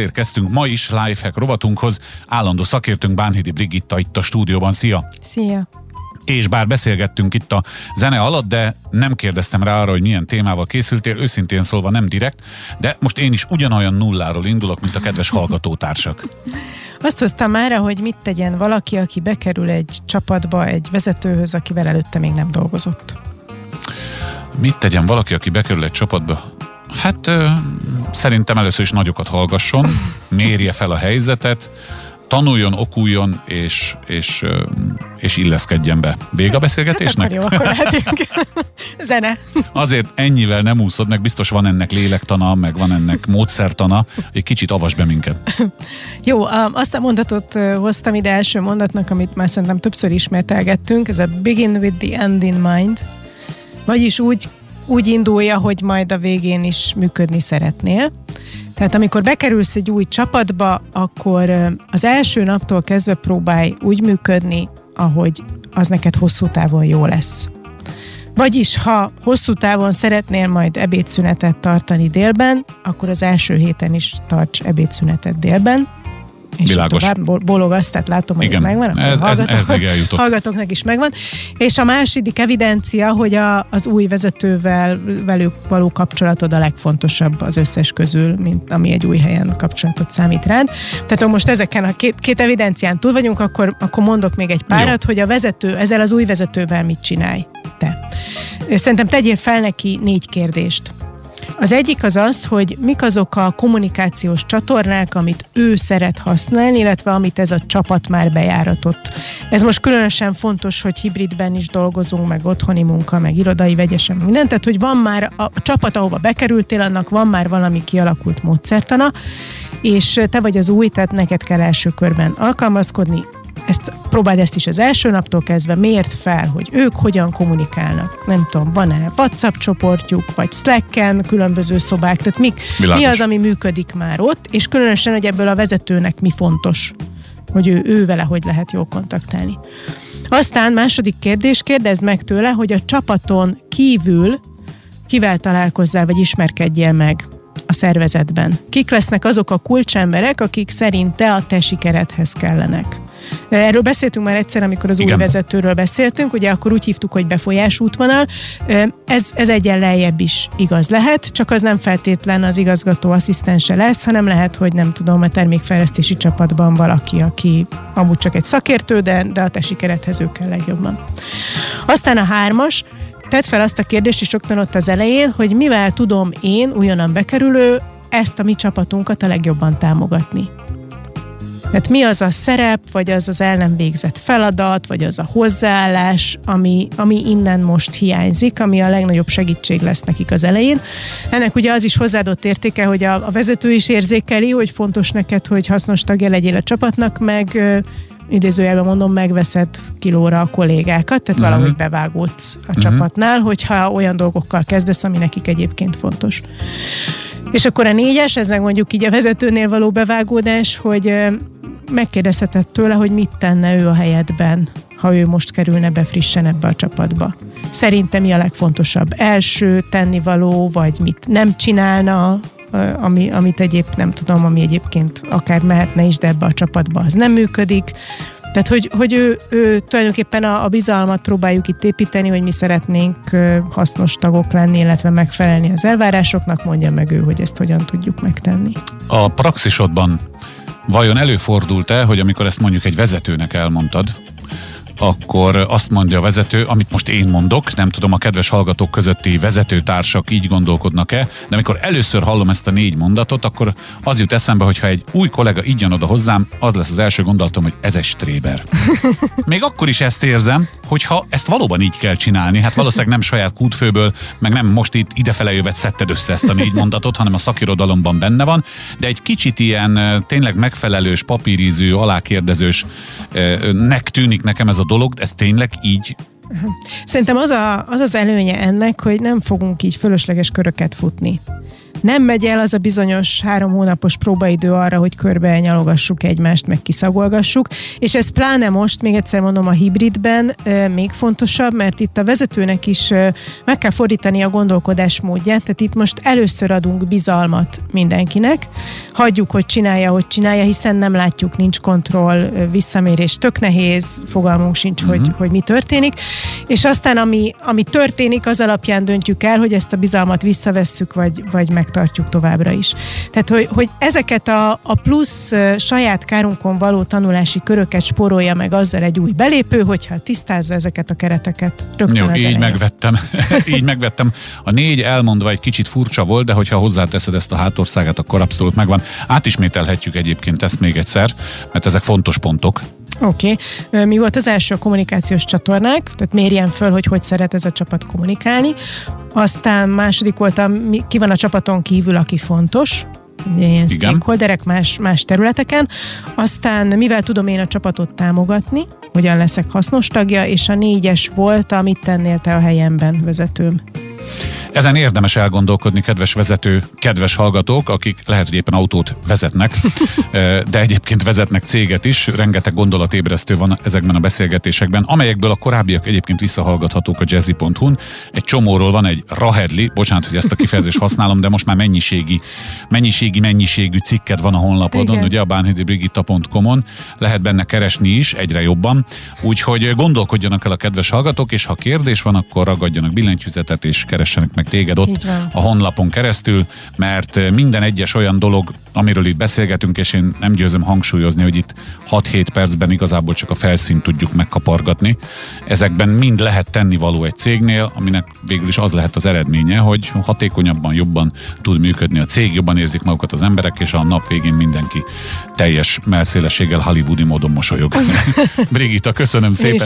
elérkeztünk ma is Lifehack rovatunkhoz. Állandó szakértőnk Bánhidi Brigitta itt a stúdióban. Szia! Szia! És bár beszélgettünk itt a zene alatt, de nem kérdeztem rá arra, hogy milyen témával készültél, őszintén szólva nem direkt, de most én is ugyanolyan nulláról indulok, mint a kedves hallgatótársak. Azt hoztam már, hogy mit tegyen valaki, aki bekerül egy csapatba, egy vezetőhöz, akivel előtte még nem dolgozott. Mit tegyen valaki, aki bekerül egy csapatba? Hát ö, szerintem először is nagyokat hallgasson, mérje fel a helyzetet, tanuljon, okuljon, és, és, és illeszkedjen be. Vége a beszélgetésnek? Hát akkor jó, akkor Zene. Azért ennyivel nem úszod, meg biztos van ennek lélektana, meg van ennek módszertana. Egy kicsit avas be minket. Jó, azt a mondatot hoztam ide első mondatnak, amit már szerintem többször ismételgettünk, ez a begin with the end in mind. Vagyis úgy úgy indulja, hogy majd a végén is működni szeretnél. Tehát amikor bekerülsz egy új csapatba, akkor az első naptól kezdve próbálj úgy működni, ahogy az neked hosszú távon jó lesz. Vagyis, ha hosszú távon szeretnél majd ebédszünetet tartani délben, akkor az első héten is tarts ebédszünetet délben, és Világos. tovább bologasz, tehát látom, hogy Igen. ez megvan. Ez, ez, ez még eljutott. Hallgatóknak is megvan. És a második evidencia, hogy a, az új vezetővel velük való kapcsolatod a legfontosabb az összes közül, mint ami egy új helyen kapcsolatot számít rád. Tehát ha most ezeken a két, két evidencián túl vagyunk, akkor, akkor mondok még egy párat, Jó. hogy a vezető, ezzel az új vezetővel mit csinálj te. Szerintem tegyél fel neki négy kérdést. Az egyik az az, hogy mik azok a kommunikációs csatornák, amit ő szeret használni, illetve amit ez a csapat már bejáratott. Ez most különösen fontos, hogy hibridben is dolgozunk, meg otthoni munka, meg irodai vegyesen, minden. Tehát, hogy van már a, a csapat, ahova bekerültél, annak van már valami kialakult módszertana, és te vagy az új, tehát neked kell első körben alkalmazkodni, ezt próbáld ezt is az első naptól kezdve, miért fel, hogy ők hogyan kommunikálnak. Nem tudom, van-e WhatsApp csoportjuk, vagy Slack-en különböző szobák, tehát mik, mi az, ami működik már ott, és különösen, hogy ebből a vezetőnek mi fontos, hogy ő, ő vele hogy lehet jól kontaktálni. Aztán második kérdés, kérdezd meg tőle, hogy a csapaton kívül kivel találkozzál, vagy ismerkedjél meg a szervezetben. Kik lesznek azok a kulcsemberek, akik szerinte a te sikeredhez kellenek. Erről beszéltünk már egyszer, amikor az Igen. új vezetőről beszéltünk, ugye akkor úgy hívtuk, hogy befolyás útvonal. Ez, ez egyen lejjebb is igaz lehet, csak az nem feltétlen az igazgató asszisztense lesz, hanem lehet, hogy nem tudom, a termékfejlesztési csapatban valaki, aki amúgy csak egy szakértő, de, de a te sikeredhez ő kell legjobban. Aztán a hármas, Tedd fel azt a kérdést is rögtön ott az elején, hogy mivel tudom én, újonnan bekerülő, ezt a mi csapatunkat a legjobban támogatni. Mert mi az a szerep, vagy az az el nem végzett feladat, vagy az a hozzáállás, ami, ami innen most hiányzik, ami a legnagyobb segítség lesz nekik az elején. Ennek ugye az is hozzáadott értéke, hogy a, a vezető is érzékeli, hogy fontos neked, hogy hasznos tagja legyél a csapatnak, meg idézőjelben mondom, megveszed kilóra a kollégákat, tehát uh-huh. valahogy bevágódsz a uh-huh. csapatnál, hogyha olyan dolgokkal kezdesz, ami nekik egyébként fontos. És akkor a négyes, ez meg mondjuk így a vezetőnél való bevágódás, hogy megkérdezheted tőle, hogy mit tenne ő a helyedben, ha ő most kerülne be frissen ebbe a csapatba. Szerintem mi a legfontosabb? Első tennivaló, vagy mit nem csinálna, ami, amit egyéb nem tudom, ami egyébként akár mehetne is, de ebbe a csapatba az nem működik. Tehát, hogy, hogy ő, ő tulajdonképpen a, a bizalmat próbáljuk itt építeni, hogy mi szeretnénk hasznos tagok lenni, illetve megfelelni az elvárásoknak, mondja meg ő, hogy ezt hogyan tudjuk megtenni. A praxisodban vajon előfordult-e, hogy amikor ezt mondjuk egy vezetőnek elmondtad, akkor azt mondja a vezető, amit most én mondok, nem tudom, a kedves hallgatók közötti vezetőtársak így gondolkodnak-e, de amikor először hallom ezt a négy mondatot, akkor az jut eszembe, hogy ha egy új kollega így jön oda hozzám, az lesz az első gondolatom, hogy ez egy stréber. Még akkor is ezt érzem, hogyha ezt valóban így kell csinálni, hát valószínűleg nem saját kútfőből, meg nem most itt idefele jövet szedted össze ezt a négy mondatot, hanem a szakirodalomban benne van, de egy kicsit ilyen tényleg megfelelős, papírízű, alákérdezős nek tűnik nekem ez a dolog, ez tényleg így? Szerintem az, a, az az előnye ennek, hogy nem fogunk így fölösleges köröket futni. Nem megy el az a bizonyos három hónapos próbaidő arra, hogy körbe nyalogassuk egymást, meg kiszagolgassuk, és ez pláne most, még egyszer mondom, a hibridben még fontosabb, mert itt a vezetőnek is meg kell fordítani a gondolkodás módját, tehát itt most először adunk bizalmat mindenkinek, hagyjuk, hogy csinálja, hogy csinálja, hiszen nem látjuk, nincs kontroll, visszamérés tök nehéz, fogalmunk sincs, uh-huh. hogy, mhm. hogy mi történik, és aztán ami, ami történik, az alapján döntjük el, hogy ezt a bizalmat visszavesszük, vagy, vagy megtartjuk továbbra is. Tehát, hogy, hogy ezeket a, a plusz saját kárunkon való tanulási köröket sporolja meg azzal egy új belépő, hogyha tisztázza ezeket a kereteket rögtön Jó, így elején. megvettem. így megvettem. A négy elmondva egy kicsit furcsa volt, de hogyha hozzáteszed ezt a hátországát, akkor abszolút megvan. Átismételhetjük egyébként ezt még egyszer, mert ezek fontos pontok. Oké. Okay. Mi volt az első a kommunikációs csatornák? Tehát mérjen föl, hogy hogy szeret ez a csapat kommunikálni. Aztán második volt, a, ki van a csapaton kívül, aki fontos ilyen stakeholderek más, más területeken. Aztán mivel tudom én a csapatot támogatni, hogyan leszek hasznos tagja, és a négyes volt, amit tennél te a helyemben vezetőm. Ezen érdemes elgondolkodni, kedves vezető, kedves hallgatók, akik lehet, hogy éppen autót vezetnek, de egyébként vezetnek céget is. Rengeteg gondolatébresztő van ezekben a beszélgetésekben, amelyekből a korábbiak egyébként visszahallgathatók a jazzy.hu-n. Egy csomóról van egy rahedli, bocsánat, hogy ezt a kifejezést használom, de most már mennyiségi, mennyiségi, mennyiségű cikked van a honlapodon, Igen. ugye a bánhidibrigitta.com-on. Lehet benne keresni is, egyre jobban. Úgyhogy gondolkodjanak el a kedves hallgatók, és ha kérdés van, akkor ragadjanak billentyűzetet és keressenek meg téged ott a honlapon keresztül, mert eh, minden egyes olyan dolog, amiről itt beszélgetünk, és én nem győzöm hangsúlyozni, hogy itt 6-7 percben igazából csak a felszínt tudjuk megkapargatni. Ezekben mind lehet tenni való egy cégnél, aminek végül is az lehet az eredménye, hogy hatékonyabban, jobban tud működni a cég, jobban érzik magukat az emberek, és a nap végén mindenki teljes melszélességgel hollywoodi módon mosolyog. Brigitta, köszönöm szépen.